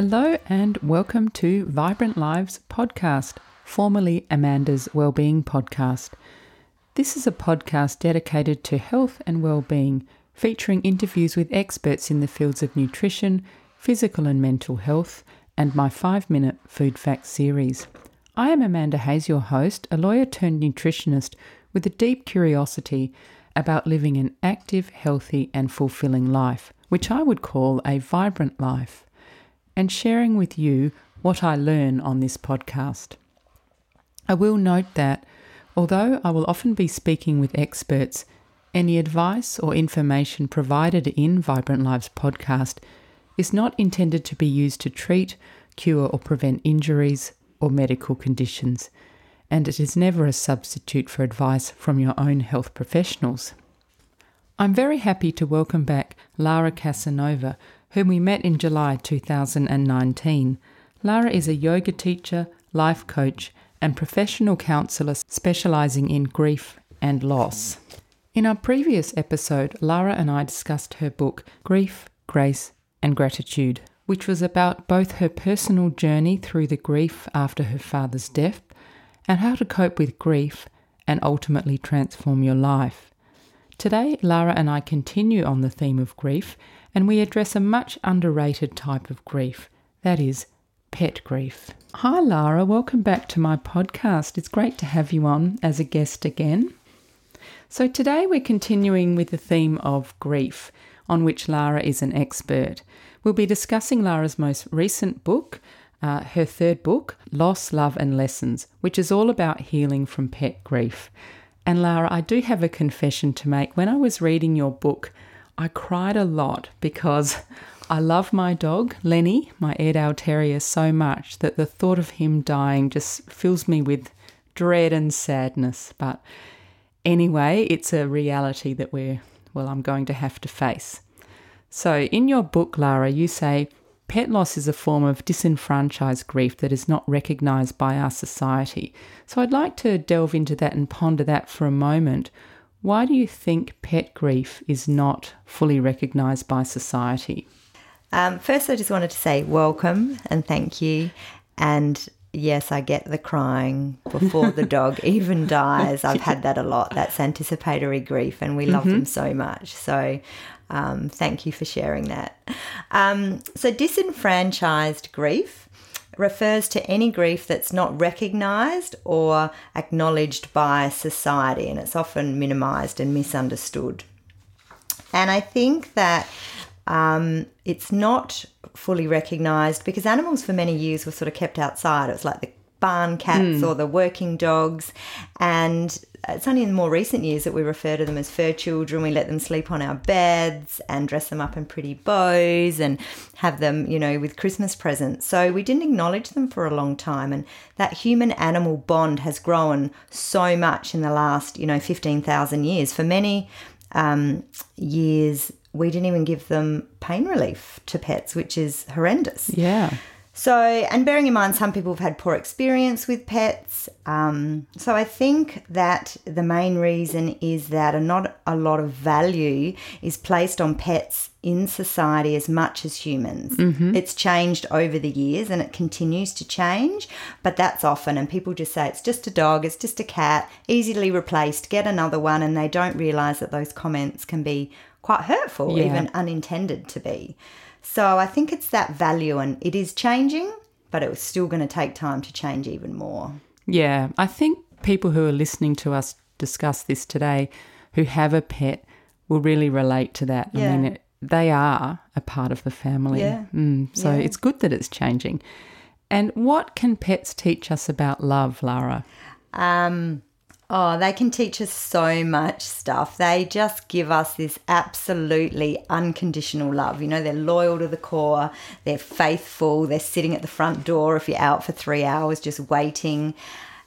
Hello and welcome to Vibrant Lives podcast, formerly Amanda's Wellbeing Podcast. This is a podcast dedicated to health and well-being, featuring interviews with experts in the fields of nutrition, physical and mental health, and my 5-minute food facts series. I am Amanda Hayes, your host, a lawyer turned nutritionist with a deep curiosity about living an active, healthy, and fulfilling life, which I would call a vibrant life, and sharing with you what I learn on this podcast. I will note that although I will often be speaking with experts, any advice or information provided in Vibrant Lives podcast is not intended to be used to treat, cure, or prevent injuries, or medical conditions, and it is never a substitute for advice from your own health professionals. I'm very happy to welcome back Lara Casanova, whom we met in July 2019. Lara is a yoga teacher, life coach, and professional counsellor specialising in grief and loss. In our previous episode, Lara and I discussed her book, Grief, Grace, and Gratitude which was about both her personal journey through the grief after her father's death and how to cope with grief and ultimately transform your life. Today, Lara and I continue on the theme of grief and we address a much underrated type of grief that is, pet grief. Hi, Lara, welcome back to my podcast. It's great to have you on as a guest again. So, today we're continuing with the theme of grief, on which Lara is an expert. We'll be discussing Lara's most recent book, uh, her third book, Loss, Love and Lessons, which is all about healing from pet grief. And Lara, I do have a confession to make. When I was reading your book, I cried a lot because I love my dog, Lenny, my Airedale Terrier, so much that the thought of him dying just fills me with dread and sadness. But anyway, it's a reality that we're, well, I'm going to have to face. So, in your book, Lara, you say pet loss is a form of disenfranchised grief that is not recognised by our society. So, I'd like to delve into that and ponder that for a moment. Why do you think pet grief is not fully recognised by society? Um, first, I just wanted to say welcome and thank you. And yes, I get the crying before the dog even dies. I've had that a lot. That's anticipatory grief, and we love mm-hmm. them so much. So um, thank you for sharing that. Um, so, disenfranchised grief refers to any grief that's not recognised or acknowledged by society, and it's often minimised and misunderstood. And I think that um, it's not fully recognised because animals for many years were sort of kept outside. It was like the barn cats mm. or the working dogs, and it's only in more recent years that we refer to them as fur children. We let them sleep on our beds and dress them up in pretty bows and have them, you know, with Christmas presents. So we didn't acknowledge them for a long time. And that human animal bond has grown so much in the last, you know, 15,000 years. For many um, years, we didn't even give them pain relief to pets, which is horrendous. Yeah. So, and bearing in mind, some people have had poor experience with pets. Um, so, I think that the main reason is that not a lot of value is placed on pets in society as much as humans. Mm-hmm. It's changed over the years and it continues to change, but that's often, and people just say it's just a dog, it's just a cat, easily replaced, get another one, and they don't realize that those comments can be quite hurtful, yeah. even unintended to be. So I think it's that value, and it is changing, but it was still going to take time to change even more. Yeah, I think people who are listening to us discuss this today who have a pet will really relate to that. Yeah. I mean, it, they are a part of the family. Yeah. Mm, so yeah. it's good that it's changing. And what can pets teach us about love, Lara? Um, Oh, they can teach us so much stuff. They just give us this absolutely unconditional love. You know, they're loyal to the core, they're faithful, they're sitting at the front door if you're out for three hours just waiting.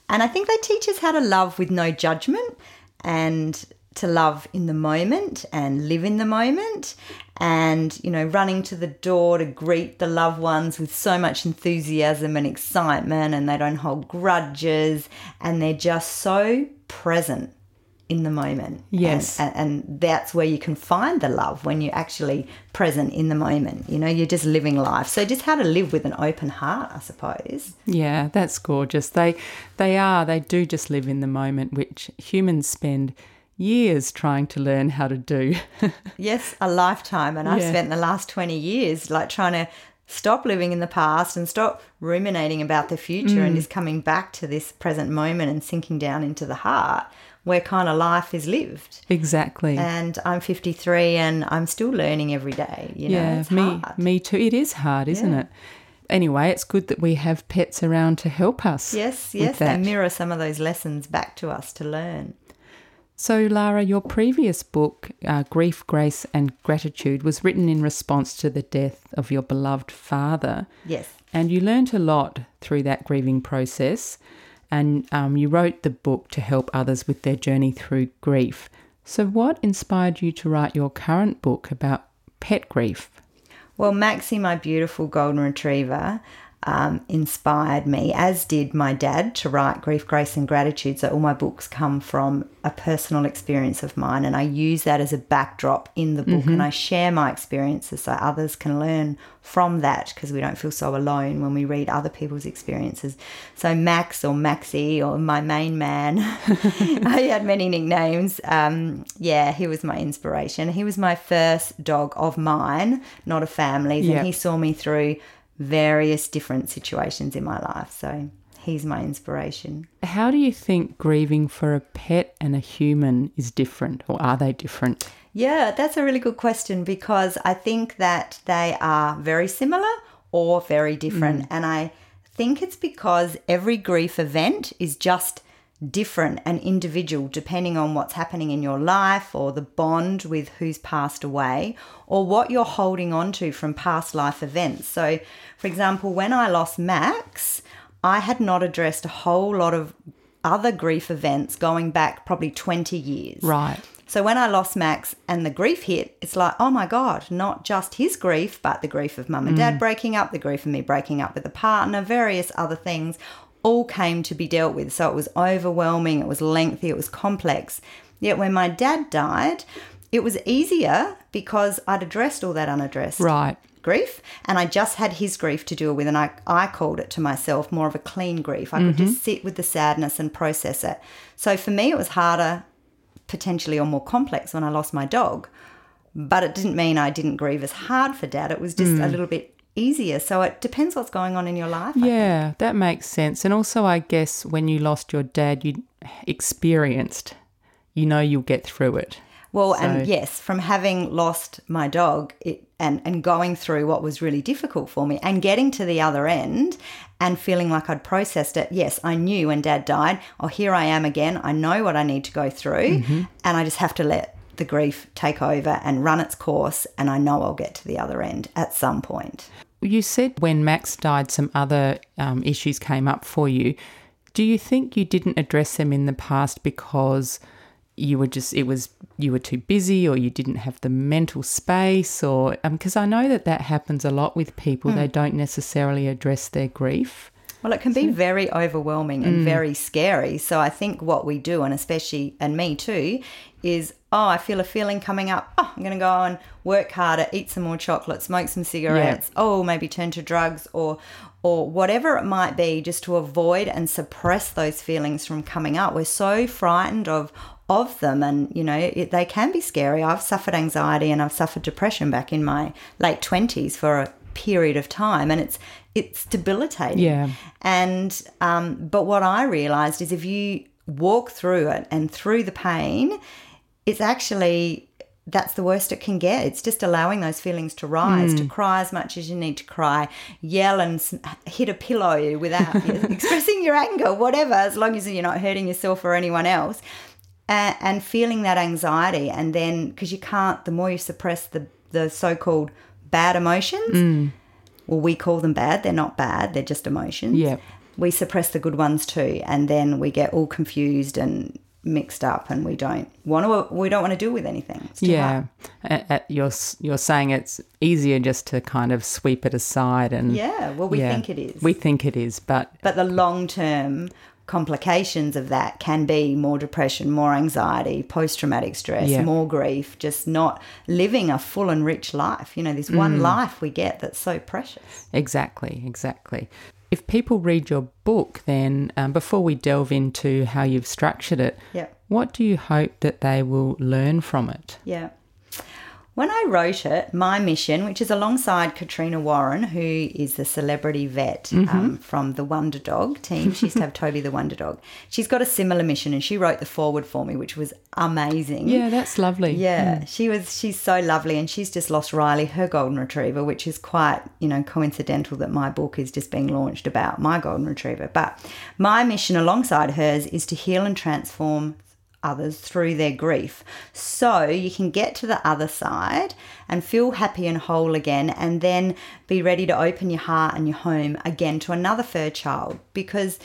And I think they teach us how to love with no judgment and to love in the moment and live in the moment and you know running to the door to greet the loved ones with so much enthusiasm and excitement and they don't hold grudges and they're just so present in the moment. Yes. And, and, and that's where you can find the love when you're actually present in the moment. You know, you're just living life. So just how to live with an open heart, I suppose. Yeah, that's gorgeous. They they are, they do just live in the moment, which humans spend years trying to learn how to do. yes, a lifetime. And I've Yeah. spent the last 20 years like trying to stop living in the past and stop ruminating about the future Mm. and just coming back to this present moment and sinking down into the heart where kind of life is lived. exactly. And I'm 53 and I'm still learning every day. You know, yeah, it's me hard. me too. It is hard, isn't Yeah. it? Anyway, it's good that we have pets around to help us. Yes, yes, they mirror some of those lessons back to us to learn. So, Lara, your previous book, uh, Grief, Grace, and Gratitude, was written in response to the death of your beloved father. Yes. And you learnt a lot through that grieving process. And um, you wrote the book to help others with their journey through grief. So, what inspired you to write your current book about pet grief? Well, Maxie, my beautiful golden retriever, um, inspired me, as did my dad, to write Grief, Grace, and Gratitude. So all my books come from a personal experience of mine, and I use that as a backdrop in the book, and I share my experiences so others can learn from that because we don't feel so alone when we read other people's experiences. So Max or Maxie or my main man, I had many nicknames. Um, yeah, he was my inspiration. He was my first dog of mine, not a family's, and he saw me through various different situations in my life. So he's my inspiration. How do you think grieving for a pet and a human is different, or are they different? Yeah, that's a really good question because I think that they are very similar or very different. Mm. And I think it's because every grief event is just different and individual depending on what's happening in your life or the bond with who's passed away or what you're holding on to from past life events. So, for example, when I lost Max, I had not addressed a whole lot of other grief events going back probably 20 years. Right. So when I lost Max and the grief hit, it's like, oh my God, not just his grief, but the grief of mum and dad mm. breaking up, the grief of me breaking up with a partner, various other things all came to be dealt with. So it was overwhelming, it was lengthy, it was complex. Yet when my dad died, it was easier because I'd addressed all that unaddressed Right. grief and I just had his grief to deal with and I, I called it to myself more of a clean grief. I could just mm-hmm. sit with the sadness and process it. So for me it was harder potentially or more complex when I lost my dog. But it didn't mean I didn't grieve as hard for dad. It was just a mm. little bit easier. So it depends what's going on in your life. Yeah, that makes sense. And also, I guess when you lost your dad, you experienced, you know, you'll get through it. Well, So- and yes, from having lost my dog it, and, and going through what was really difficult for me and getting to the other end and feeling like I'd processed it, yes, I knew when dad died, oh, here I am again. I know what I need to go through. Mm-hmm. And I just have to let the grief take over and run its course. And I know I'll get to the other end at some point. You said when Max died, some other um, issues came up for you. Do you think you didn't address them in the past because you were just it was you were too busy or you didn't have the mental space or um, because I know that that happens a lot with people hmm. they don't necessarily address their grief. Well, it can be very overwhelming and hmm. very scary. So I think what we do, and especially, and me too, is oh, I feel a feeling coming up. Oh, I'm going to go and work harder, eat some more chocolate, smoke some cigarettes. Oh, maybe turn to drugs or or whatever it might be, just to avoid and suppress those feelings from coming up. We're so frightened of of them, and you know it, they can be scary. I've suffered anxiety and I've suffered depression back in my late twenties for a period of time, and it's it's debilitating. Yeah. And um, but what I realized is if you walk through it and through the pain, it's actually that's the worst it can get. It's just allowing those feelings to rise, to mm. cry as much as you need to cry, yell and hit a pillow without expressing your anger, whatever, as long as you're not hurting yourself or anyone else. And, and feeling that anxiety, and then because you can't, the more you suppress the the so-called bad emotions, mm. well, we call them bad. They're not bad. They're just emotions. Yeah. We suppress the good ones too, and then we get all confused and mixed up, and we don't want to. We don't want to deal with anything. It's too. Yeah, you're you're saying it's easier just to kind of sweep it aside and Yeah. Well, we Yeah. think it is. We think it is, but but the long term complications of that can be more depression, more anxiety, post traumatic stress, Yeah. more grief, just not living a full and rich life. You know, this one Mm. life we get that's so precious. Exactly, exactly. If people read your book, then um, before we delve into how you've structured it, Yeah. what do you hope that they will learn from it? Yeah. When I wrote it, my mission, which is alongside Katrina Warren, who is the celebrity vet um, from the Wonder Dog team, she used to have Toby the Wonder Dog. She's got a similar mission, and she wrote the foreword for me, which was amazing. Yeah, that's lovely. Yeah, she was. She's so lovely, and she's just lost Riley, her golden retriever, which is quite, you know, coincidental that my book is just being launched about my golden retriever. But my mission, alongside hers, is to heal and transform others through their grief, so you can get to the other side and feel happy and whole again, and then be ready to open your heart and your home again to another fur child because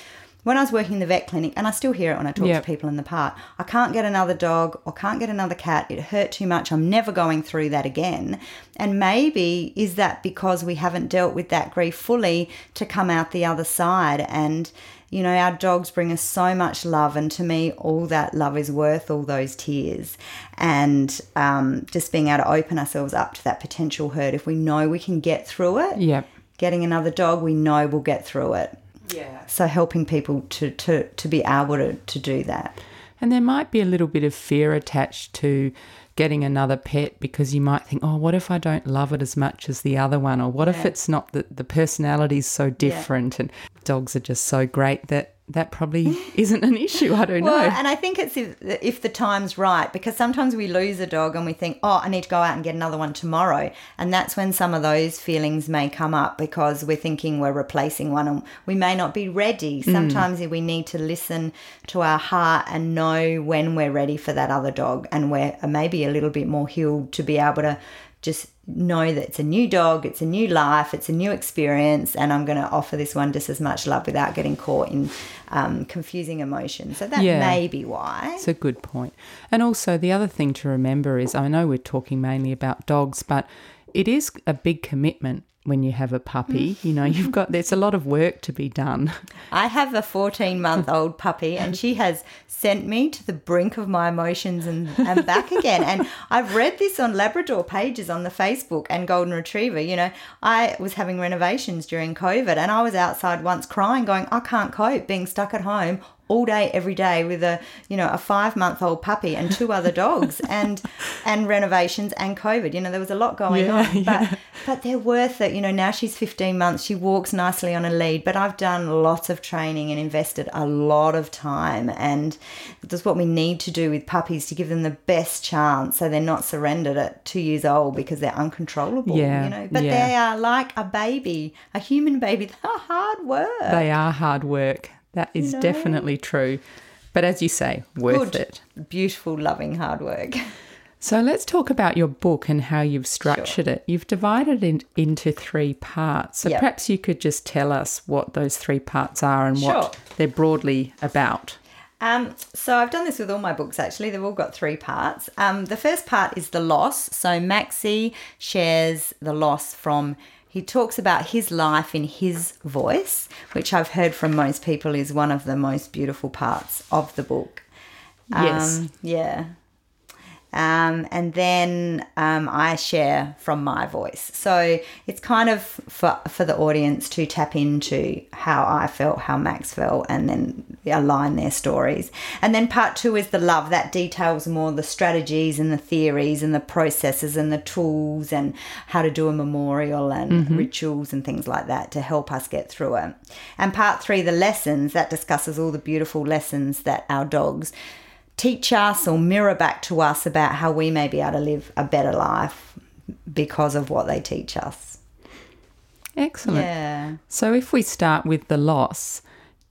when I was working in the vet clinic, and I still hear it when I talk Yep. to people in the park, I can't get another dog or can't get another cat. It hurt too much. I'm never going through that again. And maybe is that because we haven't dealt with that grief fully to come out the other side? And, you know, our dogs bring us so much love. And to me, all that love is worth all those tears. And um, just being able to open ourselves up to that potential hurt if we know we can get through it. Yep. Getting another dog, we know we'll get through it. Yeah. So helping people to, to, to be able to, to do that. And there might be a little bit of fear attached to getting another pet because you might think, oh, what if I don't love it as much as the other one? Or what if it's not that the personality is so different and dogs are just so great that that probably isn't an issue? I don't Well, know. and I think it's if, if the time's right because sometimes we lose a dog and we think, oh, I need to go out and get another one tomorrow. And that's when some of those feelings may come up because we're thinking we're replacing one and we may not be ready. Mm. Sometimes we need to listen to our heart and know when we're ready for that other dog and we're maybe a little bit more healed to be able to just know that it's a new dog, it's a new life, it's a new experience, and I'm going to offer this one just as much love without getting caught in um, confusing emotions. So that Yeah. may be why. It's a good point. And also, the other thing to remember is I know we're talking mainly about dogs, but it is a big commitment when you have a puppy. Mm. You know, you've got, there's a lot of work to be done. I have a 14 month old puppy, and she has sent me to the brink of my emotions and, and back again. And I've read this on Labrador pages on the Facebook and Golden Retriever. You know, I was having renovations during COVID, and I was outside once crying, going, I can't cope being stuck at home all day every day with a you know a five month old puppy and two other dogs and and renovations and covid you know there was a lot going Yeah, on but yeah. but they're worth it. You know, now she's 15 months. She walks nicely on a lead, but I've done lots of training and invested a lot of time. And that's what we need to do with puppies to give them the best chance so they're not surrendered at two years old because they're uncontrollable. Yeah, You know, but yeah. they are like a baby, a human baby. They're hard work. They are hard work. That is definitely true. But as you say, worth Good, it. beautiful, loving hard work. So let's talk about your book and how you've structured it. You've divided it into three parts. So Yep. perhaps you could just tell us what those three parts are and what they're broadly about. Um, so I've done this with all my books actually. They've all got three parts. Um, the first part is the loss. So Maxie shares the loss from he talks about his life in his voice, which I've heard from most people is one of the most beautiful parts of the book. Yes. Um, yeah. Um, and then um, I share from my voice. So it's kind of for, for the audience to tap into how I felt, how Max felt, and then align their stories. And then part two is the love that details more the strategies and the theories and the processes and the tools and how to do a memorial and rituals and things like that to help us get through it. And part three, the lessons, that discusses all the beautiful lessons that our dogs teach us or mirror back to us about how we may be able to live a better life because of what they teach us. Excellent. Yeah. So if we start with the loss,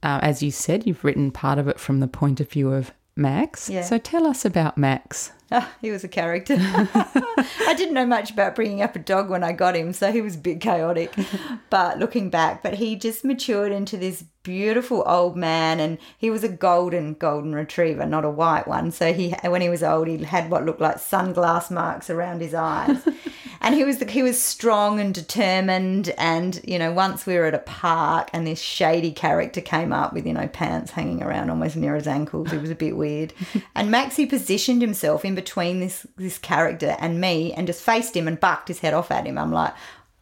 uh, as you said, you've written part of it from the point of view of Max. Yeah. So tell us about Max. Ah, he was a character. I didn't know much about bringing up a dog when I got him, so he was a bit chaotic. But looking back, but he just matured into this beautiful old man, and he was a golden golden retriever, not a white one. So he, when he was old, he had what looked like sunglass marks around his eyes, and he was he was strong and determined. And you know, once we were at a park, and this shady character came up with you know pants hanging around almost near his ankles. It was a bit weird. and Maxie positioned himself in between this this character and me, and just faced him and bucked his head off at him. I'm like.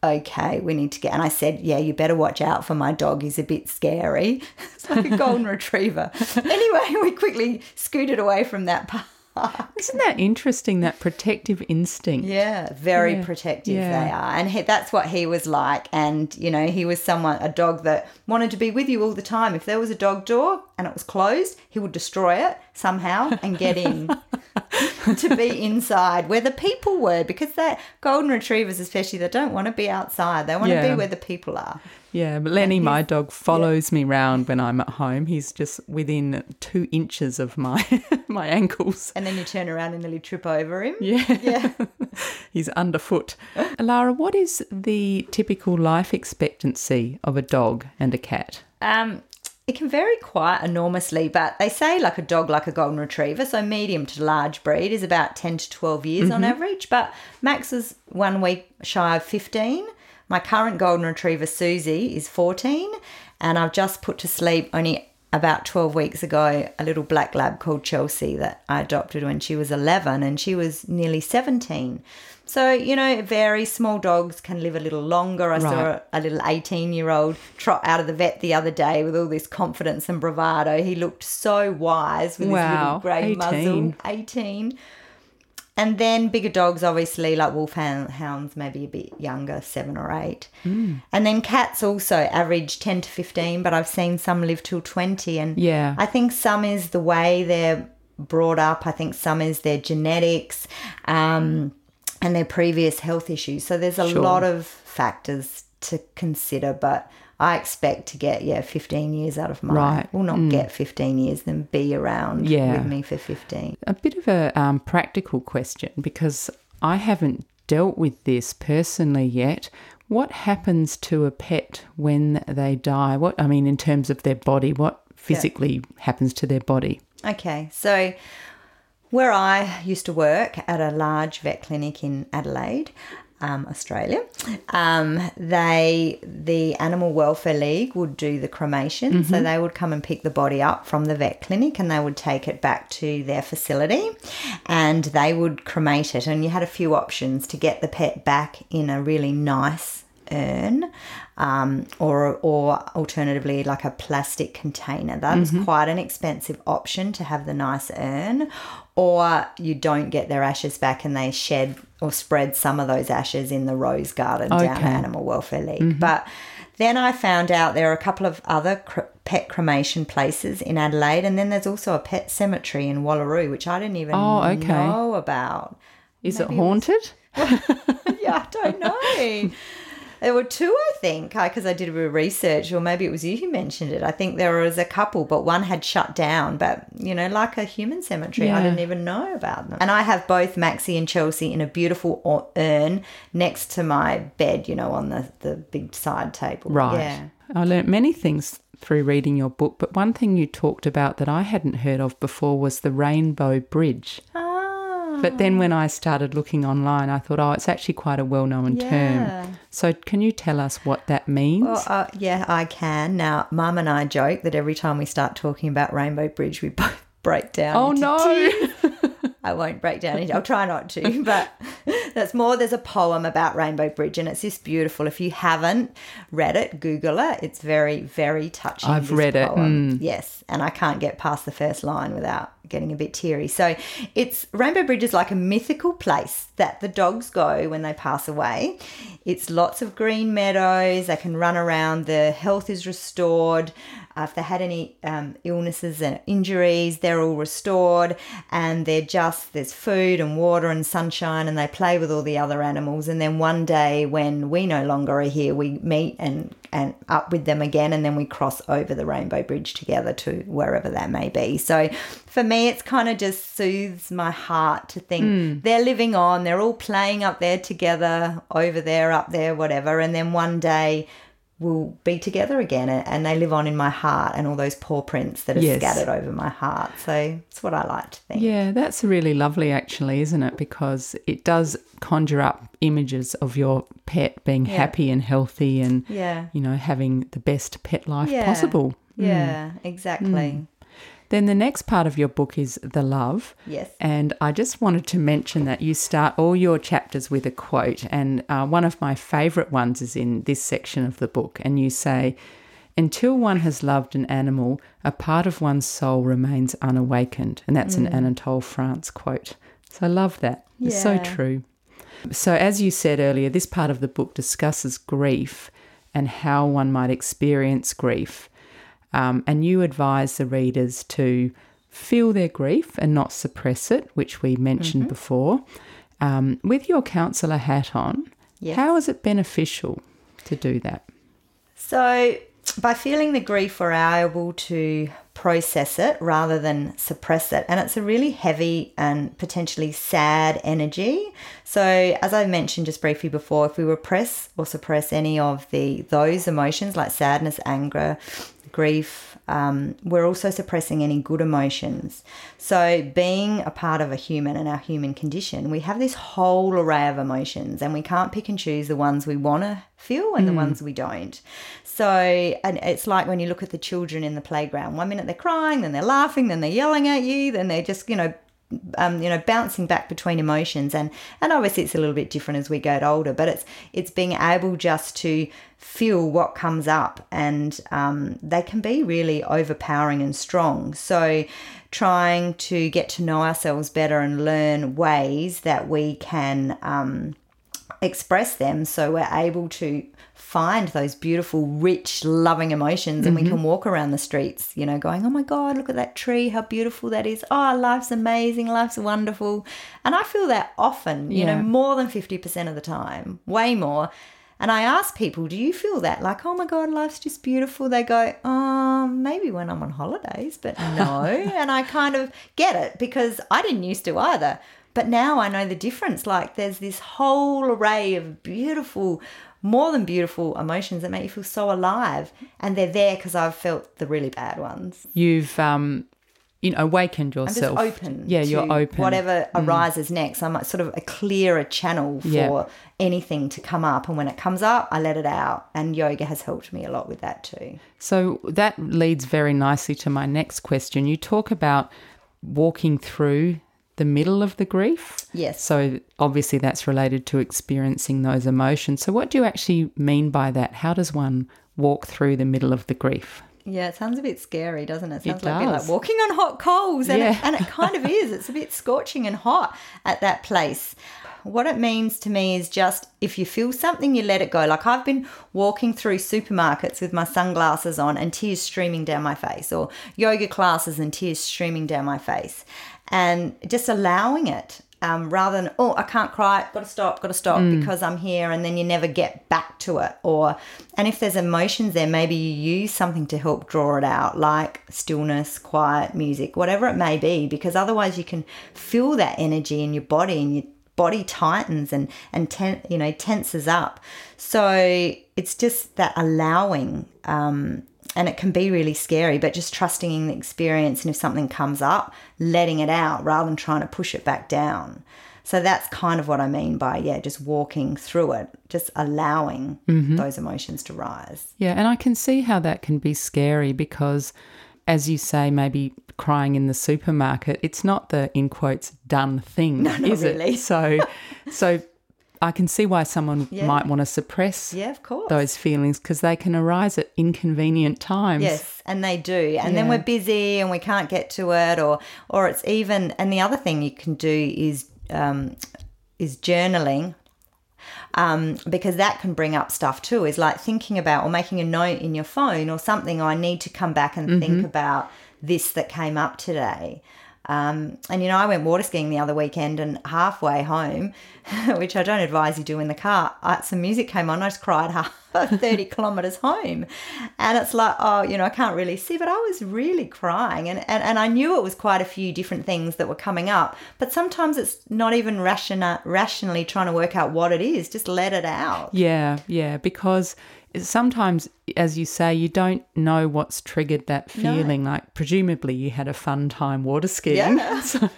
Okay, we need to get. And I said, Yeah, you better watch out for my dog. He's a bit scary. It's like a golden retriever. Anyway, we quickly scooted away from that park. Isn't that interesting? That protective instinct. Yeah, very Yeah, protective yeah. they are, and he, that's what he was like. And you know, he was someone a dog that wanted to be with you all the time. If there was a dog door and it was closed, he would destroy it somehow and get in to be inside where the people were, because that golden retrievers, especially, they don't want to be outside. They want to be where the people are. Yeah, but Lenny, my dog, follows me round when I'm at home. He's just within two inches of my my ankles. And then you turn around and nearly trip over him. Yeah, Yeah. he's underfoot. Lara, what is the typical life expectancy of a dog and a cat? Um, it can vary quite enormously, but they say like a dog, like a golden retriever, so medium to large breed is about 10 to 12 years on average. But Max is one week shy of 15. My current golden retriever, Susie, is 14. And I've just put to sleep only about 12 weeks ago a little black lab called Chelsea that I adopted when she was 11 and she was nearly 17. So, you know, it varies. Small dogs can live a little longer. I saw Right. a little 18 year old trot out of the vet the other day with all this confidence and bravado. He looked so wise with his little grey 18. muzzle. 18. And then bigger dogs, obviously, like wolf hounds, maybe a bit younger, seven or eight. Hmm. And then cats also average 10 to 15, but I've seen some live till 20. And Yeah. I think some is the way they're brought up. I think some is their genetics um, and their previous health issues. So there's a Sure. lot of factors to consider, but I expect to get, yeah, 15 years out of mine. Right. Mm. Well, not get 15 years, then be around Yeah. with me for 15. A bit of a um, practical question because I haven't dealt with this personally yet. What happens to a pet when they die? What I mean, in terms of their body, what physically happens to their body? Okay, so where I used to work at a large vet clinic in Adelaide, um, Australia, um, they the Animal Welfare League would do the cremation. So they would come and pick the body up from the vet clinic and they would take it back to their facility, and they would cremate it. And you had a few options to get the pet back in a really nice urn um, or or alternatively like a plastic container that was quite an expensive option to have the nice urn or you don't get their ashes back and they shed or spread some of those ashes in the rose garden down at animal welfare league but then I found out there are a couple of other cr- pet cremation places in Adelaide, and then there's also a pet cemetery in Wallaroo, which I didn't even Oh, okay. know about. Is Maybe it it was- haunted? yeah, I don't know. There were two, I think, because I did a bit of research, or maybe it was you who mentioned it. I think there was a couple, but one had shut down. But, you know, like a human cemetery, I didn't even know about them. And I have both Maxie and Chelsea in a beautiful urn next to my bed, you know, on the, the big side table. Right. Yeah. I learnt many things through reading your book, but one thing you talked about that I hadn't heard of before was the Rainbow Bridge. Ah. But then when I started looking online, I thought, oh, it's actually quite a well known Yeah. term. So can you tell us what that means? Well, uh, yeah, I can. Now, Mum and I joke that every time we start talking about Rainbow Bridge, we both break down. oh, no. I won't break down into I'll try not to, but that's more there's a poem about Rainbow Bridge and it's just beautiful. If you haven't read it, Google it. It's very, very touching. I've read it, mm. Yes. And I can't get past the first line without getting a bit teary. So it's Rainbow Bridge is like a mythical place that the dogs go when they pass away. It's lots of green meadows, they can run around, the health is restored. Uh, if they had any um, illnesses and injuries, they're all restored, and they're just there's food and water and sunshine, and they play with all the other animals. And then one day, when we no longer are here, we meet and and up with them again, and then we cross over the Rainbow Bridge together to wherever that may be. So, for me, it's kind of just soothes my heart to think they're living on, they're all playing up there together, over there, up there, whatever, and then one day we'll be together again and, they live on in my heart and all those paw prints that are Yes. scattered over my heart. So it's what I like to think. Yeah, that's really lovely, actually, isn't it? Because it does conjure up images of your pet being happy and healthy and, Yeah. you know, having the best pet life Yeah. possible. Yeah, mm. exactly. Mm. Then the next part of your book is the love. Yes. And I just wanted to mention that you start all your chapters with a quote. And uh, one of my favourite ones is in this section of the book. And you say, Until one has loved an animal, a part of one's soul remains unawakened. And that's an Anatole France quote. So I love that. It's so true. So, as you said earlier, this part of the book discusses grief and how one might experience grief. Um, and you advise the readers to feel their grief and not suppress it, which we mentioned before. Um, with your counsellor hat on, Yes. how is it beneficial to do that? So, by feeling the grief, we're able to process it rather than suppress it. And it's a really heavy and potentially sad energy. So, as I mentioned just briefly before, if we repress or suppress any of the those emotions like sadness, anger, grief, um, we're also suppressing any good emotions. So, being a part of a human and our human condition, we have this whole array of emotions, and we can't pick and choose the ones we want to feel and the ones we don't. So, and it's like when you look at the children in the playground. One minute they're crying, then they're laughing, then they're yelling at you, then they're just, you know, um, you know, bouncing back between emotions, and and obviously it's a little bit different as we get older. But it's it's being able just to feel what comes up, and um, they can be really overpowering and strong. So, trying to get to know ourselves better and learn ways that we can. Um, express them so we're able to find those beautiful rich loving emotions and we can mm-hmm. walk around the streets you know going oh my god look at that tree how beautiful that is oh life's amazing life's wonderful and i feel that often you Yeah. know more than 50% of the time way more and I ask people, do you feel that? Like, oh my God, life's just beautiful. They go, oh, maybe when I'm on holidays, but no. and I kind of get it because I didn't used to either. But now I know the difference. Like, there's this whole array of beautiful, more than beautiful emotions that make you feel so alive. And they're there because I've felt the really bad ones. You've, um, you know, awakened yourself. I'm just open. Yeah, you're open. Mm. Whatever arises next. I'm sort of a clearer channel for Yeah. anything to come up. And when it comes up, I let it out. And yoga has helped me a lot with that too. So that leads very nicely to my next question. You talk about walking through the middle of the grief. Yes. So obviously that's related to experiencing those emotions. So what do you actually mean by that? How does one walk through the middle of the grief? Yeah, it sounds a bit scary, doesn't it? it Sounds like a bit like walking on hot coals. And, Yeah. it, and it kind of is. It's a bit scorching and hot at that place. What it means to me is just if you feel something, you let it go. Like I've been walking through supermarkets with my sunglasses on and tears streaming down my face, or yoga classes and tears streaming down my face, and just allowing it um, rather than oh I can't cry, got to stop, got to stop because I'm here, and then you never get back to it. Or and if there's emotions there, maybe you use something to help draw it out, like stillness, quiet, music, whatever it may be, because otherwise you can feel that energy in your body and your body tightens and and ten, you know tenses up. So it's just that allowing. Um, and it can be really scary, but just trusting in the experience. And if something comes up, letting it out rather than trying to push it back down. So that's kind of what I mean by, yeah, just walking through it, just allowing mm-hmm. those emotions to rise. Yeah, and I can see how that can be scary because, as you say, maybe crying in the supermarket, it's not the in quotes done thing, is really. it? So, so I can see why someone Yeah. might want to suppress Yeah, of course. those feelings because they can arise at inconvenient times. Yes, and they do. And then we're busy and we can't get to it, or or it's even. And the other thing you can do is um, is journaling. Um, because that can bring up stuff too, is like thinking about or making a note in your phone or something. I need to come back and think about this that came up today. Um, and you know, I went water skiing the other weekend, and halfway home, which I don't advise you do in the car, I, some music came on. I just cried half thirty kilometers home, and it's like, oh, you know, I can't really see, but I was really crying, and and, and I knew it was quite a few different things that were coming up. But sometimes it's not even ration- rationally trying to work out what it is. Just let it out. Yeah, yeah, because sometimes, as you say, you don't know what's triggered that No. feeling. Like, presumably, you had a fun time water skiing. Yeah. So,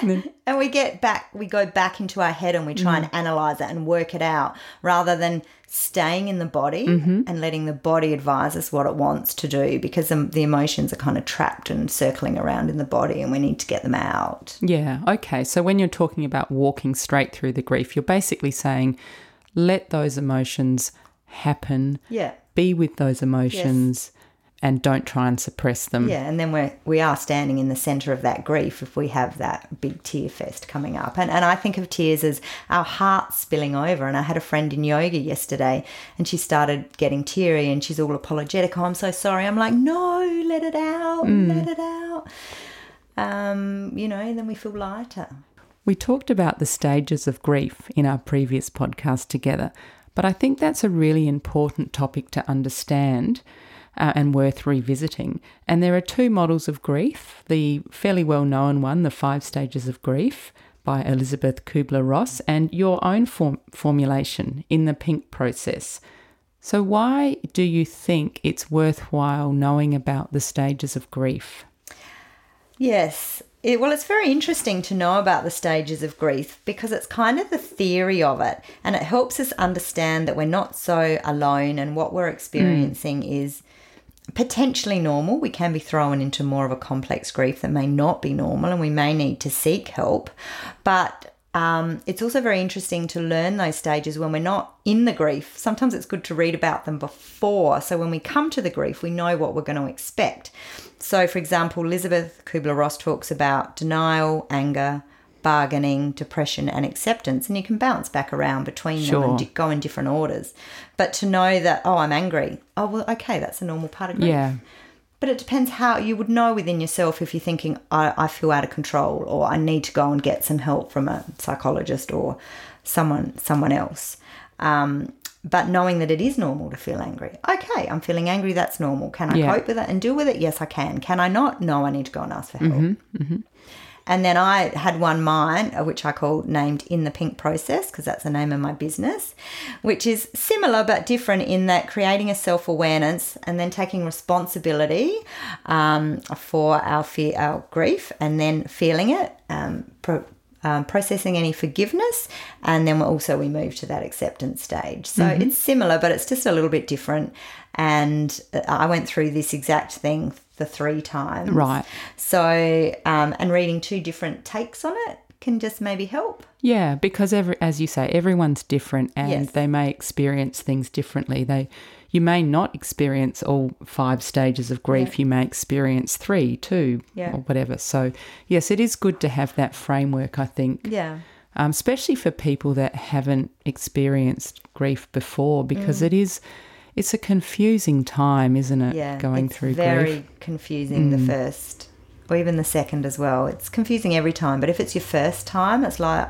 and then- And we get back, we go back into our head and we try and mm. analyze it and work it out rather than staying in the body mm-hmm. and letting the body advise us what it wants to do because the, the emotions are kind of trapped and circling around in the body and we need to get them out. yeah. Okay. So, when you're talking about walking straight through the grief, you're basically saying, let those emotions happen, Yeah. be with those emotions, and don't try and suppress them. Yeah, and then we're we are standing in the centre of that grief if we have that big tear fest coming up. And and I think of tears as our hearts spilling over. And I had a friend in yoga yesterday and she started getting teary and she's all apologetic. Oh, I'm so sorry. I'm like, no, let it out, let it out. Um, you know, and then we feel lighter. We talked about the stages of grief in our previous podcast together, but I think that's a really important topic to understand uh, and worth revisiting. And there are two models of grief the fairly well known one, The Five Stages of Grief by Elisabeth Kubler Ross, and your own form- formulation in the pink process. So, why do you think it's worthwhile knowing about the stages of grief? Yes. It, well, it's very interesting to know about the stages of grief because it's kind of the theory of it and it helps us understand that we're not so alone and what we're experiencing is potentially normal. We can be thrown into more of a complex grief that may not be normal and we may need to seek help. But um, it's also very interesting to learn those stages when we're not in the grief. Sometimes it's good to read about them before. So when we come to the grief, we know what we're going to expect. So, for example, Elisabeth Kubler Ross talks about denial, anger, bargaining, depression, and acceptance. And you can bounce back around between them and di- go in different orders. But to know that, oh, I'm angry. Oh, well, okay, that's a normal part of grief. Yeah. But it depends how you would know within yourself if you're thinking, I, I feel out of control or I need to go and get some help from a psychologist or someone someone else. Um, but knowing that it is normal to feel angry. Okay, I'm feeling angry, that's normal. Can I Yeah. cope with it and deal with it? Yes, I can. Can I not? No, I need to go and ask for help. And then I had one mine, uh, which I call named In the Pink Process, because that's the name of my business, which is similar but different in that creating a self awareness and then taking responsibility um, for our fear, our grief, and then feeling it, um, pro- um, processing any forgiveness, and then also we move to that acceptance stage. So it's similar, but it's just a little bit different. And uh, I went through this exact thing the three times. Right. So, um, and reading two different takes on it can just maybe help. Yeah, because every, as you say, everyone's different, and Yes. they may experience things differently. They, you may not experience all five stages of grief. You may experience three, two, Yeah. or whatever. So, yes, it is good to have that framework. I think, Yeah. um, especially for people that haven't experienced grief before, because it is, it's a confusing time, isn't it? Mm. Yeah. going through very grief. Mm. confusing the first or even the second as well. It's confusing every time, but if it's your first time, it's like,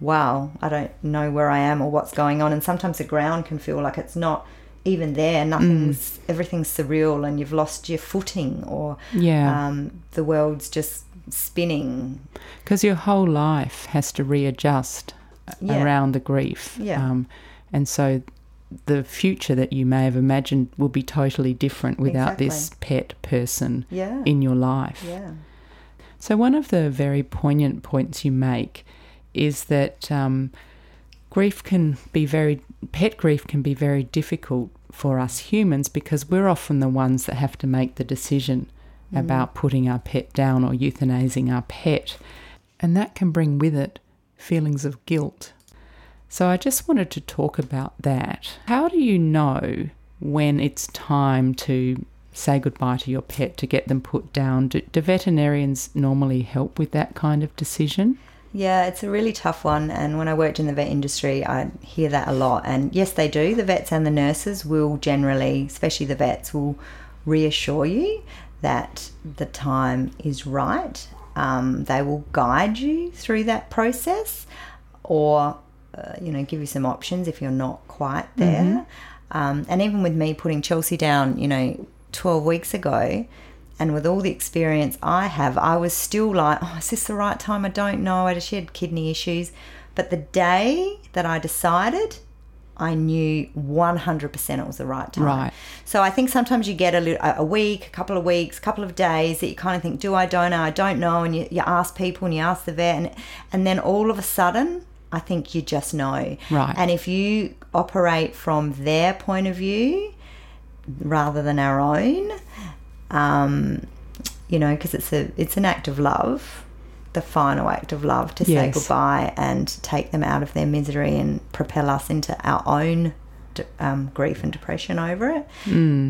wow, I don't know where I am or what's going on. And sometimes the ground can feel like it's not even there. Nothing's, Mm. everything's surreal and you've lost your footing or Yeah. um, the world's just spinning. because your whole life has to readjust Yeah. around the grief. Yeah. Um, and so the future that you may have imagined will be totally different without this pet person Yeah. in your life. yeah. So, one of the very poignant points you make is that um, grief can be very, pet grief can be very difficult for us humans because we're often the ones that have to make the decision mm. about putting our pet down or euthanizing our pet. And that can bring with it feelings of guilt. So, I just wanted to talk about that. How do you know when it's time to say goodbye to your pet to get them put down? Do, do veterinarians normally help with that kind of decision? Yeah, it's a really tough one. And when I worked in the vet industry, I hear that a lot. And yes, they do. The vets and the nurses will generally, especially the vets, will reassure you that the time is right. Um, they will guide you through that process or, uh, you know, give you some options if you're not quite there. Um, and even with me putting Chelsea down, you know, 12 weeks ago, and with all the experience I have, I was still like, oh, is this the right time? I don't know. I she had kidney issues. But the day that I decided, I knew 100% it was the right time. Right. So I think sometimes you get a, little, a week, a couple of weeks, a couple of days that you kind of think, do I, don't I, I don't know. And you, you ask people and you ask the vet, and, and then all of a sudden, I think you just know. Right. And if you operate from their point of view rather than our own, um, you know, because it's a it's an act of love, the final act of love to say goodbye and take them out of their misery and propel us into our own d- um, grief and depression over it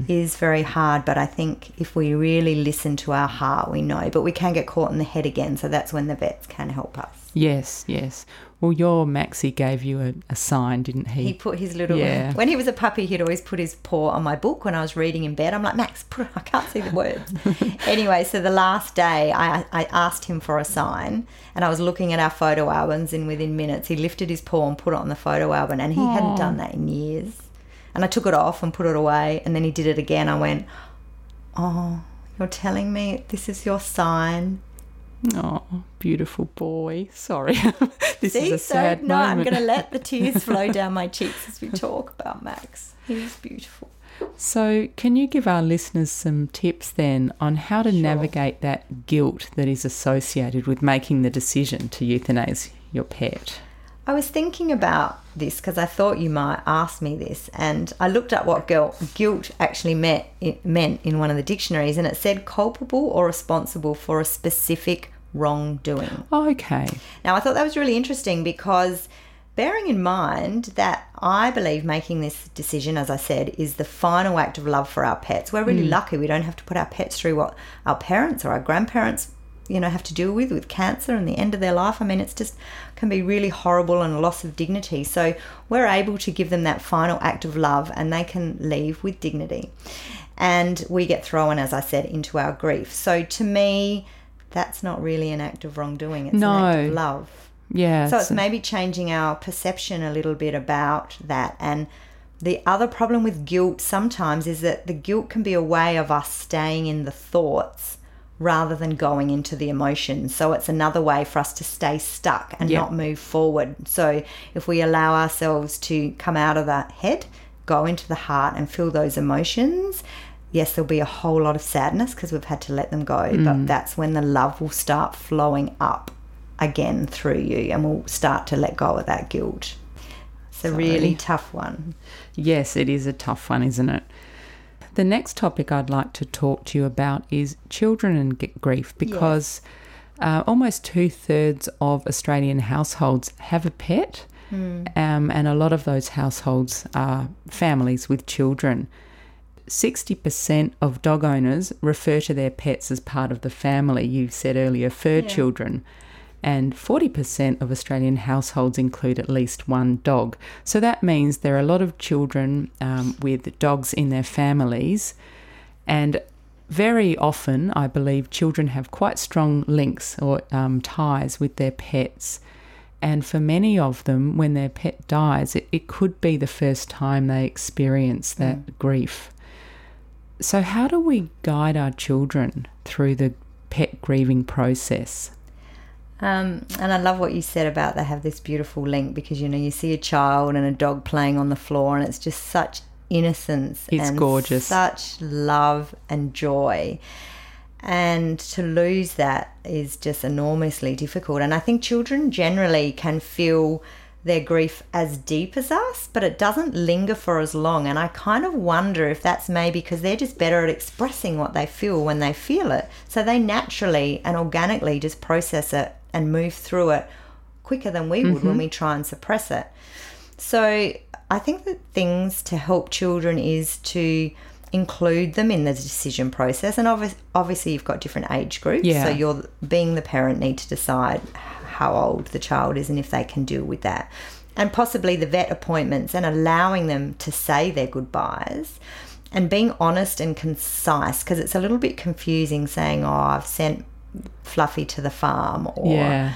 is very hard. But I think if we really listen to our heart, we know. But we can get caught in the head again, so that's when the vets can help us. Yes, yes. Well, your Maxie gave you a, a sign, didn't he? He put his little Yeah. when he was a puppy, he'd always put his paw on my book when I was reading in bed. I'm like, Max, put it, I can't see the words. anyway, so the last day I, I asked him for a sign and I was looking at our photo albums and within minutes he lifted his paw and put it on the photo album and he hadn't done that in years. And I took it off and put it away and then he did it again. I went, Oh, you're telling me this is your sign? Oh, beautiful boy. Sorry. this See, is a so sad no, I'm going to let the tears flow down my cheeks as we talk about Max. He's beautiful. So, can you give our listeners some tips then on how to navigate that guilt that is associated with making the decision to euthanize your pet? I was thinking about this because I thought you might ask me this, and I looked up what guilt, guilt actually meant, it meant in one of the dictionaries, and it said culpable or responsible for a specific wrongdoing. Oh, okay. Now, I thought that was really interesting because bearing in mind that I believe making this decision, as I said, is the final act of love for our pets. We're really mm. lucky we don't have to put our pets through what our parents or our grandparents, you know, have to deal with with cancer and the end of their life. I mean, it's just can be really horrible and a loss of dignity. So we're able to give them that final act of love and they can leave with dignity. And we get thrown, as I said, into our grief. So to me, that's not really an act of wrongdoing. It's an act No. of love. Yeah. So it's maybe changing our perception a little bit about that. And the other problem with guilt sometimes is that the guilt can be a way of us staying in the thoughts rather than going into the emotions. So it's another way for us to stay stuck and Yeah. not move forward. So if we allow ourselves to come out of that head, go into the heart and feel those emotions, yes, there'll be a whole lot of sadness because we've had to let them go. Mm. But that's when the love will start flowing up again through you and we'll start to let go of that guilt. It's a really tough one. Yes, it is a tough one, isn't it? The next topic I'd like to talk to you about is children and grief because uh, almost two thirds of Australian households have a pet, um, and a lot of those households are families with children. 60% of dog owners refer to their pets as part of the family. You said earlier, fur children. And 40% of Australian households include at least one dog. So that means there are a lot of children um, with dogs in their families. And very often, I believe, children have quite strong links or um, ties with their pets. And for many of them, when their pet dies, it, it could be the first time they experience that grief. So, how do we guide our children through the pet grieving process? Um, and I love what you said about they have this beautiful link because you know you see a child and a dog playing on the floor and it's just such innocence It's and gorgeous. such love and joy. And to lose that is just enormously difficult. And I think children generally can feel their grief as deep as us but it doesn't linger for as long. And I kind of wonder if that's maybe because they're just better at expressing what they feel when they feel it. So they naturally and organically just process it and move through it quicker than we would when mm-hmm. we try and suppress it. So I think that things to help children is to include them in the decision process. And obvi- obviously, you've got different age groups. Yeah. So you're being the parent need to decide how old the child is and if they can deal with that. And possibly the vet appointments and allowing them to say their goodbyes and being honest and concise because it's a little bit confusing saying, Oh, I've sent Fluffy to the farm or Yeah.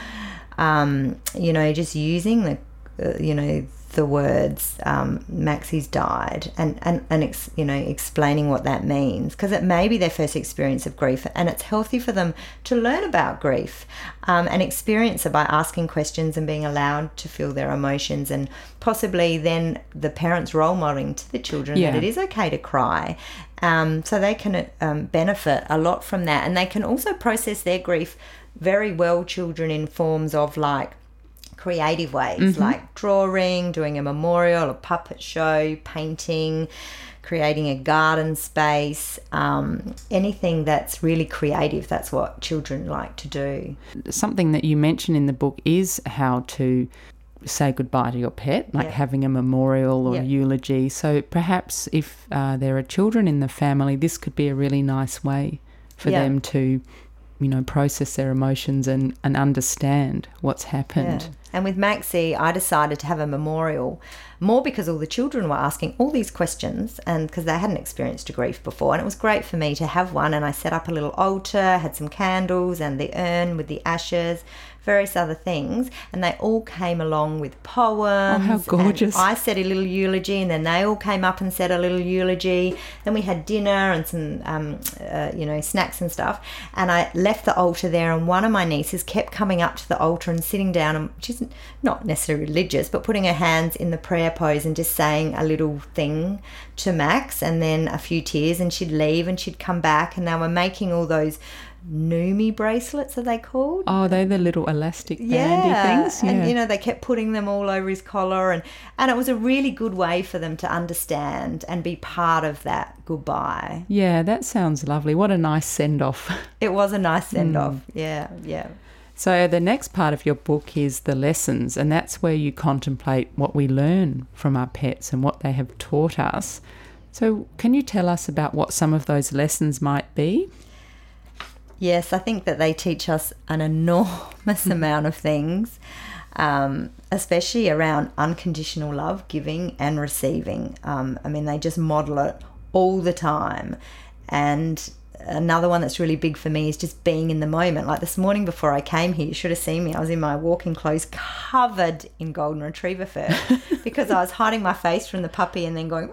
um, you know, just using the, uh, you know, the words um, Maxie's died and, and, and ex, you know explaining what that means because it may be their first experience of grief and it's healthy for them to learn about grief um, and experience it by asking questions and being allowed to feel their emotions and possibly then the parents role modeling to the children Yeah. that it is okay to cry um, so they can um, benefit a lot from that and they can also process their grief very well children in forms of like creative ways like drawing, doing a memorial, a puppet show, painting, creating a garden space, um, anything that's really creative. That's what children like to do. Something that you mention in the book is how to say goodbye to your pet, like Yeah. having a memorial or Yeah. eulogy. So perhaps if uh, there are children in the family, this could be a really nice way for Yeah. them to, you know, process their emotions and, and understand what's happened. Yeah. And with Maxie, I decided to have a memorial more because all the children were asking all these questions and because they hadn't experienced a grief before. And it was great for me to have one. And I set up a little altar, had some candles and the urn with the ashes, various other things. And they all came along with poems. Oh, how gorgeous. I said a little eulogy and then they all came up and said a little eulogy. Then we had dinner and some, um, uh, you know, snacks and stuff. And I left the altar there, and one of my nieces kept coming up to the altar and sitting down, and she's not necessarily religious, but putting her hands in the prayer pose and just saying a little thing to Max, and then a few tears, and she'd leave and she'd come back, and they were making all those. Numi bracelets are they called? Oh, they're the little elastic bandy things. Yeah. And you know, they kept putting them all over his collar and and it was a really good way for them to understand and be part of that goodbye. yeah, that sounds lovely. What a nice send off. It was a nice send off. Mm. Yeah, yeah. So, the next part of your book is the lessons, and that's where you contemplate what we learn from our pets and what they have taught us. So, can you tell us about what some of those lessons might be? Yes, I think that they teach us an enormous amount of things, um, especially around unconditional love, giving and receiving. Um, I mean, they just model it all the time. And another one that's really big for me is just being in the moment. Like this morning before I came here, you should have seen me. I was in my walking clothes covered in golden retriever fur because I was hiding my face from the puppy and then going,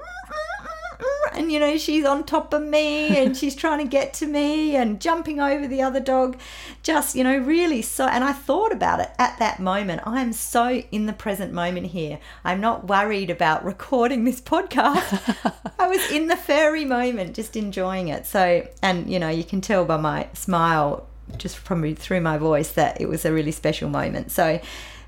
and you know she's on top of me and she's trying to get to me and jumping over the other dog. Just you know really so and i thought about it at that moment. I am so in the present moment here. I'm not worried about recording this podcast. I was in the furry moment just enjoying it. So and you know you can tell by my smile just from through my voice that it was a really special moment. So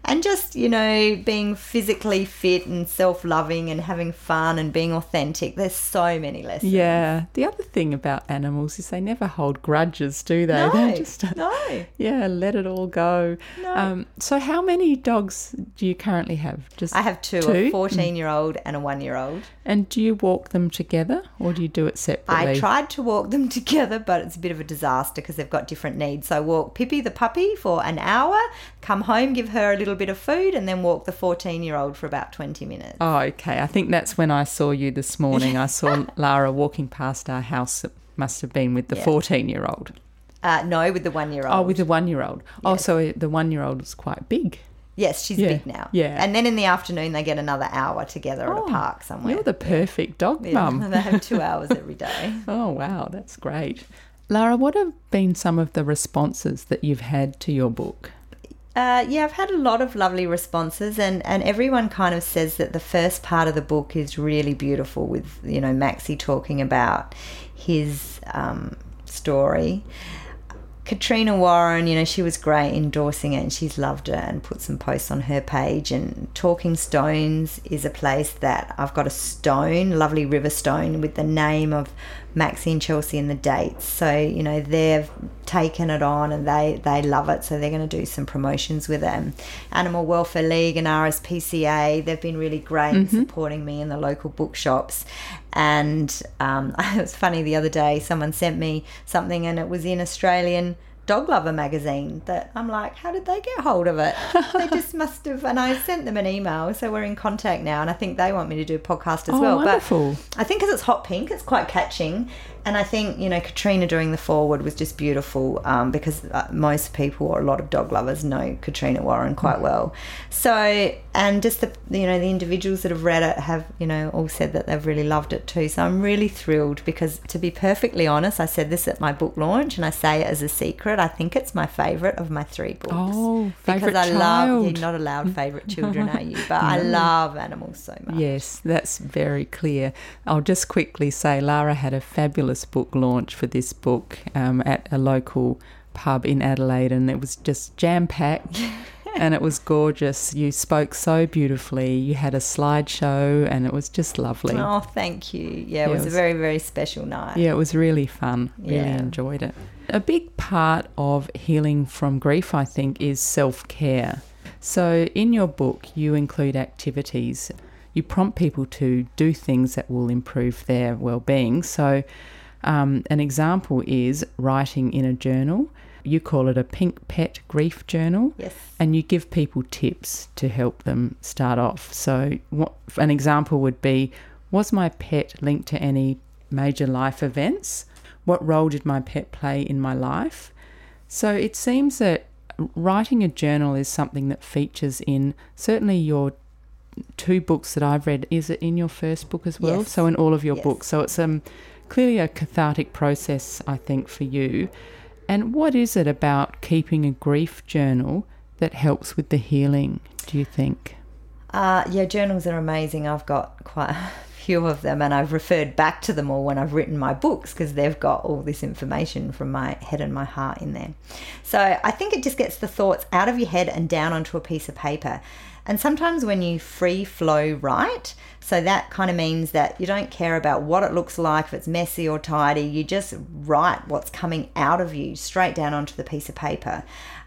and just you know being physically fit and self-loving and having fun and being authentic there's so many lessons Yeah. The other thing about animals is they never hold grudges, do they? no, just no yeah, let it all go. No. Um, so, how many dogs do you currently have? Just i have two, Two? a 14 year old and a one year old and do you walk them together or do you do it separately? i tried to walk them together but it's a bit of a disaster because they've got different needs so I walk pippi the puppy for an hour come home give her a little bit of food and then walk the 14 year old for about 20 minutes Oh, okay. I think that's when I saw you this morning. I saw Lara walking past our house. It must have been with the Yeah. 14 year old. uh, no with the one year old Oh, with the one year old. Oh, so the one year old is quite big. yes she's Yeah, big now yeah. and then in the afternoon they get another hour together at Oh, a park somewhere You're the perfect dog Yeah, mum. they have two hours every day Oh, wow. That's great. Lara, what have been some of the responses that you've had to your book? Uh, yeah, I've had a lot of lovely responses, and, and everyone kind of says that the first part of the book is really beautiful with, you know, Maxie talking about his um, story. Katrina Warren, you know, she was great endorsing it and she's loved it and put some posts on her page. And Talking Stones is a place that I've got a stone, lovely river stone, with the name of Maxie and Chelsea and the dates. So, you know, they've taken it on and they, they love it. So they're going to do some promotions with them. Animal Welfare League and RSPCA, they've been really great in supporting me in the local bookshops. And um, it was funny the other day, someone sent me something and it was in Australian Dog Lover magazine that I'm like, how did they get hold of it? they just must have. And I sent them an email, so we're in contact now, and I think they want me to do a podcast as Oh, well. wonderful. But I think because it's hot pink, it's quite catching. And I think, you know, Katrina doing the foreword was just beautiful um, because uh, most people or a lot of dog lovers know Katrina Warren quite well. So, and just the, you know, the individuals that have read it have, you know, all said that they've really loved it too. So I'm really thrilled because to be perfectly honest, I said this at my book launch and I say it as a secret. I think it's my favourite of my three books. Oh, because I love, you're not allowed favourite children, are you? But I love animals so much. Yes, that's very clear. I'll just quickly say Lara had a fabulous book launch for this book um, at a local pub in Adelaide, and it was just jam packed. and it was gorgeous. You spoke so beautifully. You had a slideshow, and it was just lovely. Oh, thank you. Yeah, Yeah, it was a very, very special night. Yeah, it was really fun. Really Yeah. enjoyed it. A big part of healing from grief, I think, is self care. So, in your book, you include activities. You prompt people to do things that will improve their well being. So, um, an example is writing in a journal. You call it a pink pet grief journal Yes. and you give people tips to help them start off. So, what, an example would be Was my pet linked to any major life events? What role did my pet play in my life? So, it seems that writing a journal is something that features in certainly your two books that I've read. Is it in your first book as well? Yes. So, in all of your Yes. books. So, it's um, clearly a cathartic process, I think, for you. And what is it about keeping a grief journal that helps with the healing, do you think? Uh, yeah, journals are amazing. I've got quite a few of them, and I've referred back to them all when I've written my books because they've got all this information from my head and my heart in there. So I think it just gets the thoughts out of your head and down onto a piece of paper. And sometimes when you free flow write, so that kind of means that you don't care about what it looks like, if it's messy or tidy, you just write what's coming out of you straight down onto the piece of paper.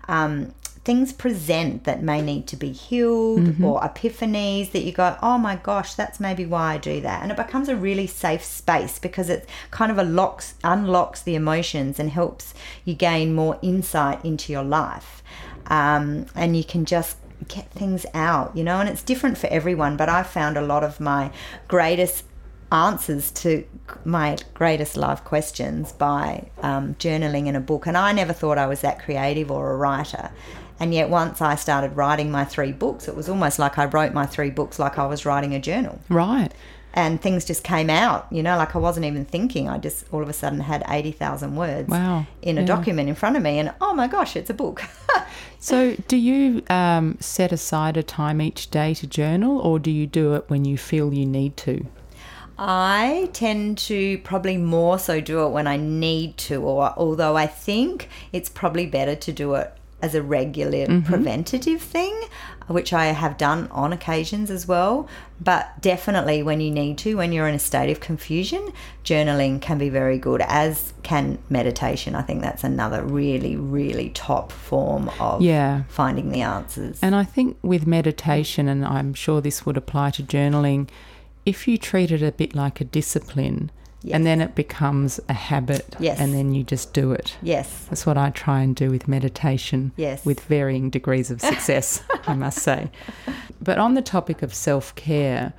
Um, things present that may need to be healed or epiphanies that you go, oh my gosh, that's maybe why I do that. And it becomes a really safe space because it kind of unlocks, unlocks the emotions and helps you gain more insight into your life. Um, and you can just get things out, you know, and it's different for everyone. But I found a lot of my greatest answers to my greatest life questions by um, journaling in a book. And I never thought I was that creative or a writer. And yet, once I started writing my three books, it was almost like I wrote my three books like I was writing a journal. Right. And things just came out, you know, like I wasn't even thinking. I just all of a sudden had 80,000 words Wow. in a Yeah. document in front of me. And oh my gosh, it's a book. So, do you um, set aside a time each day to journal, or do you do it when you feel you need to? I tend to probably more so do it when I need to, or although I think it's probably better to do it as a regular preventative thing, which I have done on occasions as well. But definitely when you need to, when you're in a state of confusion, journaling can be very good, as can meditation. I think that's another really, really top form of Yeah. finding the answers. And I think with meditation, and I'm sure this would apply to journaling, if you treat it a bit like a discipline, Yes. and then it becomes a habit, Yes. and then you just do it. yes. That's what I try and do with meditation. Yes. With varying degrees of success, I must say. But on the topic of self care,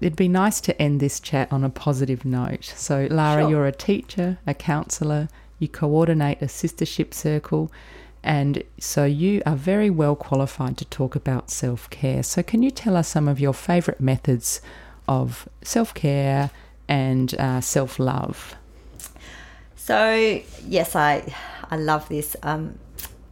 it'd be nice to end this chat on a positive note. So, Lara, Sure. you're a teacher, a counsellor, you coordinate a sistership circle, and so you are very well qualified to talk about self care. So, can you tell us some of your favourite methods of self care and uh, self love? So yes, I I love this. Um,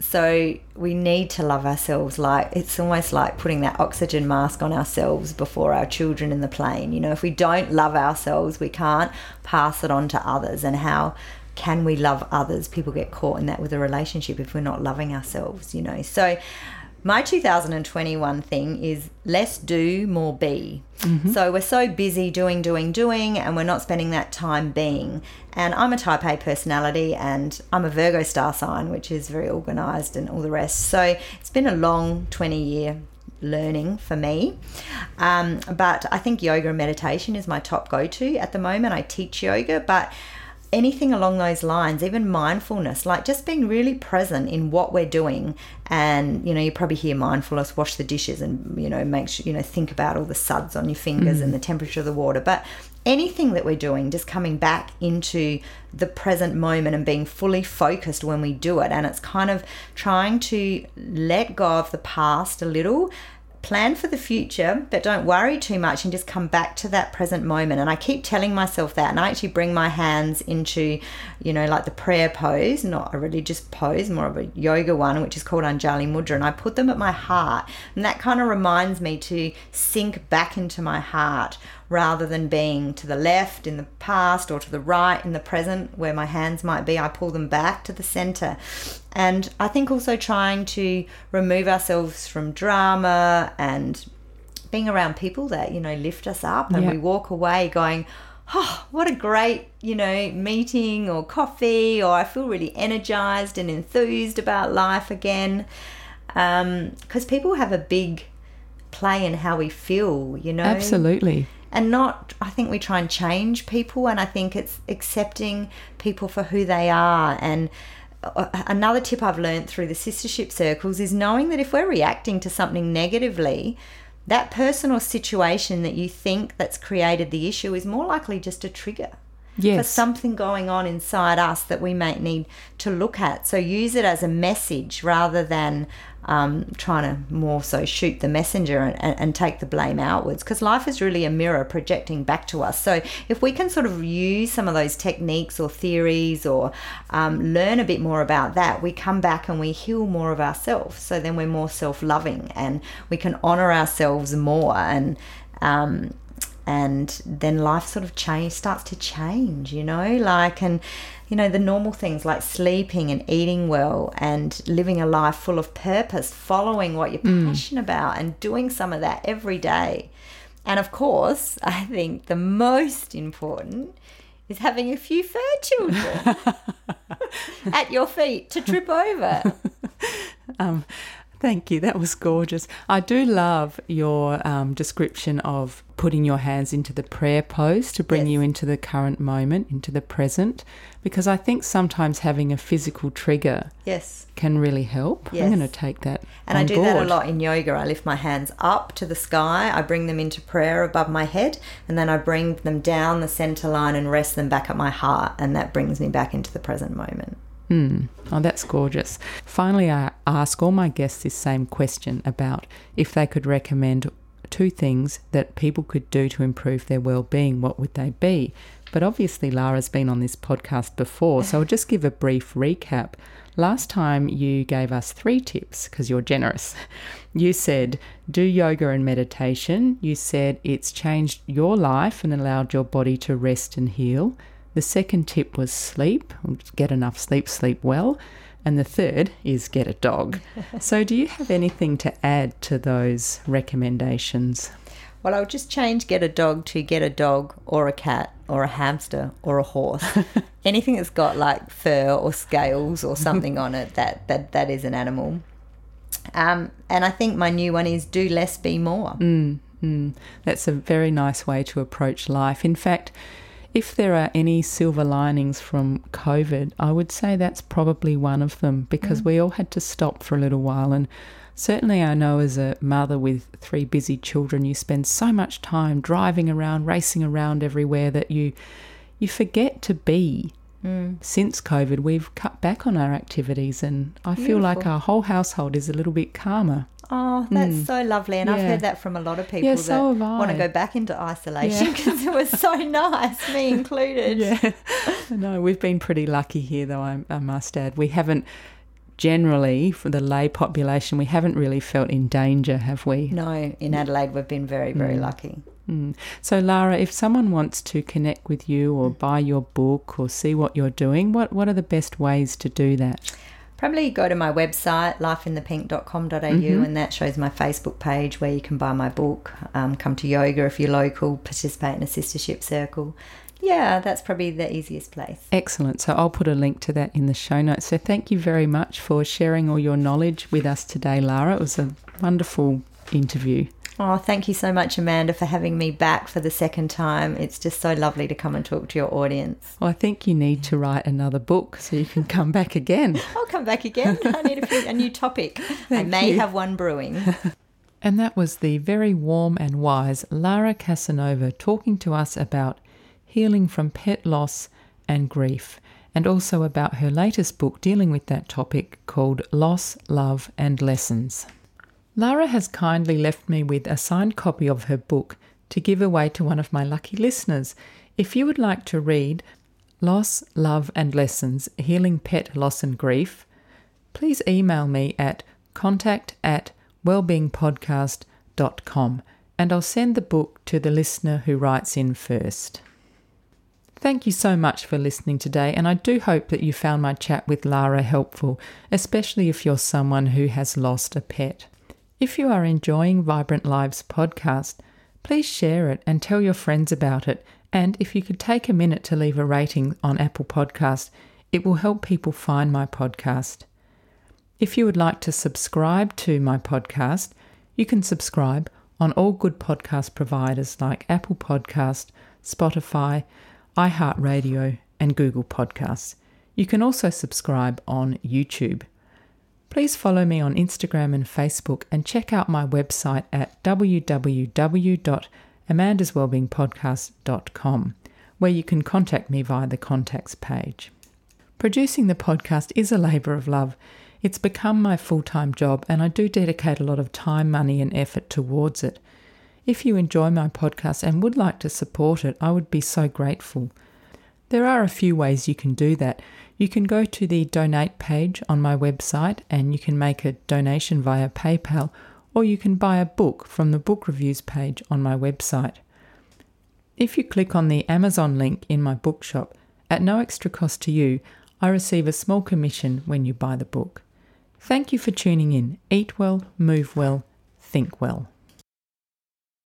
so we need to love ourselves. Like it's almost like putting that oxygen mask on ourselves before our children in the plane. You know, if we don't love ourselves, we can't pass it on to others. And how can we love others? People get caught in that with a relationship if we're not loving ourselves. You know, so. My 2021 thing is less do, more be. So we're so busy doing, doing, doing, and we're not spending that time being. And I'm a type A personality and I'm a Virgo star sign, which is very organized and all the rest. So it's been a long 20 year learning for me. Um, but I think yoga and meditation is my top go to at the moment. I teach yoga, but anything along those lines, even mindfulness, like just being really present in what we're doing. And, you know, you probably hear mindfulness, wash the dishes and, you know, make sure, you know, think about all the suds on your fingers mm. and the temperature of the water. But anything that we're doing, just coming back into the present moment and being fully focused when we do it. And it's kind of trying to let go of the past a little plan for the future, but don't worry too much and just come back to that present moment. And I keep telling myself that. And I actually bring my hands into, you know, like the prayer pose, not a religious pose, more of a yoga one, which is called Anjali Mudra. And I put them at my heart. And that kind of reminds me to sink back into my heart rather than being to the left in the past or to the right in the present where my hands might be. I pull them back to the center. And I think also trying to remove ourselves from drama and being around people that, you know, lift us up and we walk away going, oh, what a great, you know, meeting or coffee, or I feel really energized and enthused about life again. Because um, people have a big play in how we feel, you know. Absolutely and not i think we try and change people and i think it's accepting people for who they are. And uh, another tip i've learned through the sistership circles is knowing that if we're reacting to something negatively that person or situation that you think that's created the issue is more likely just a trigger yes. for something going on inside us that we might need to look at. So use it as a message rather than um, trying to more so shoot the messenger and, and, and take the blame outwards because life is really a mirror projecting back to us. So if we can sort of use some of those techniques or theories or um, learn a bit more about that, we come back and we heal more of ourselves. So then we're more self loving and we can honor ourselves more and um, and then life sort of change starts to change you know? Like and you know the normal things like sleeping and eating well and living a life full of purpose following what you're mm. passionate about and doing some of that every day. And of course i think the most important is having a few fur children at your feet to trip over. Um, Thank you. That was gorgeous. I do love your um, description of putting your hands into the prayer pose to bring yes. you into the current moment, into the present, because I think sometimes having a physical trigger yes can really help. Yes. I'm going to take that. And I do board. that a lot in yoga. I lift my hands up to the sky, I bring them into prayer above my head, and then I bring them down the center line and rest them back at my heart, and that brings me back into the present moment. Hmm. Oh, that's gorgeous. Finally, I ask all my guests this same question about if they could recommend two things that people could do to improve their well-being. What would they be? But obviously, Lara's been on this podcast before, so I'll just give a brief recap. Last time you gave us three tips because you're generous. You said do yoga and meditation. You said it's changed your life and allowed your body to rest and heal. The second tip was sleep, get enough sleep, sleep well. And the third is get a dog. so, do you have anything to add to those recommendations? Well, I'll just change get a dog to get a dog or a cat or a hamster or a horse. Anything that's got like fur or scales or something on it, that, that, that is an animal. Um, and I think my new one is do less, be more. Mm, mm. That's a very nice way to approach life. In fact, if there are any silver linings from COVID, I would say that's probably one of them because mm. we all had to stop for a little while. And certainly, I know as a mother with three busy children, you spend so much time driving around, racing around everywhere that you you forget to be. Mm. Since COVID, we've cut back on our activities, and I Beautiful. feel like our whole household is a little bit calmer. Oh, that's mm. so lovely. And yeah. I've heard that from a lot of people yeah, so that want to go back into isolation because yeah. it was so nice, me included. Yeah. No, we've been pretty lucky here, though, I, I must add. We haven't generally, for the lay population, we haven't really felt in danger, have we? No, in Adelaide, we've been very, very mm. lucky. Mm. So, Lara, if someone wants to connect with you or buy your book or see what you're doing, what, what are the best ways to do that? Probably go to my website lifeinthepink.com.au mm-hmm. and that shows my facebook page where you can buy my book um, come to yoga if you're local participate in a sistership circle. Yeah that's probably the easiest place. Excellent. So i'll put a link to that in the show notes. So thank you very much for sharing all your knowledge with us today lara. It was a wonderful interview Oh, thank you so much, Amanda, for having me back for the second time. It's just so lovely to come and talk to your audience. Well, I think you need to write another book so you can come back again. I'll come back again. I need a, few, a new topic. I may you. have one brewing. and that was the very warm and wise Lara Casanova talking to us about healing from pet loss and grief, and also about her latest book dealing with that topic called Loss, Love and Lessons. Lara has kindly left me with a signed copy of her book to give away to one of my lucky listeners. If you would like to read Loss, Love and Lessons Healing Pet Loss and Grief, please email me at contact at wellbeingpodcast.com and I'll send the book to the listener who writes in first. Thank you so much for listening today, and I do hope that you found my chat with Lara helpful, especially if you're someone who has lost a pet. If you are enjoying Vibrant Lives podcast, please share it and tell your friends about it. And if you could take a minute to leave a rating on Apple Podcast, it will help people find my podcast. If you would like to subscribe to my podcast, you can subscribe on all good podcast providers like Apple Podcast, Spotify, iHeartRadio, and Google Podcasts. You can also subscribe on YouTube. Please follow me on Instagram and Facebook and check out my website at www.amandaswellbeingpodcast.com, where you can contact me via the contacts page. Producing the podcast is a labour of love. It's become my full time job, and I do dedicate a lot of time, money, and effort towards it. If you enjoy my podcast and would like to support it, I would be so grateful. There are a few ways you can do that. You can go to the donate page on my website and you can make a donation via PayPal, or you can buy a book from the book reviews page on my website. If you click on the Amazon link in my bookshop, at no extra cost to you, I receive a small commission when you buy the book. Thank you for tuning in. Eat well, move well, think well.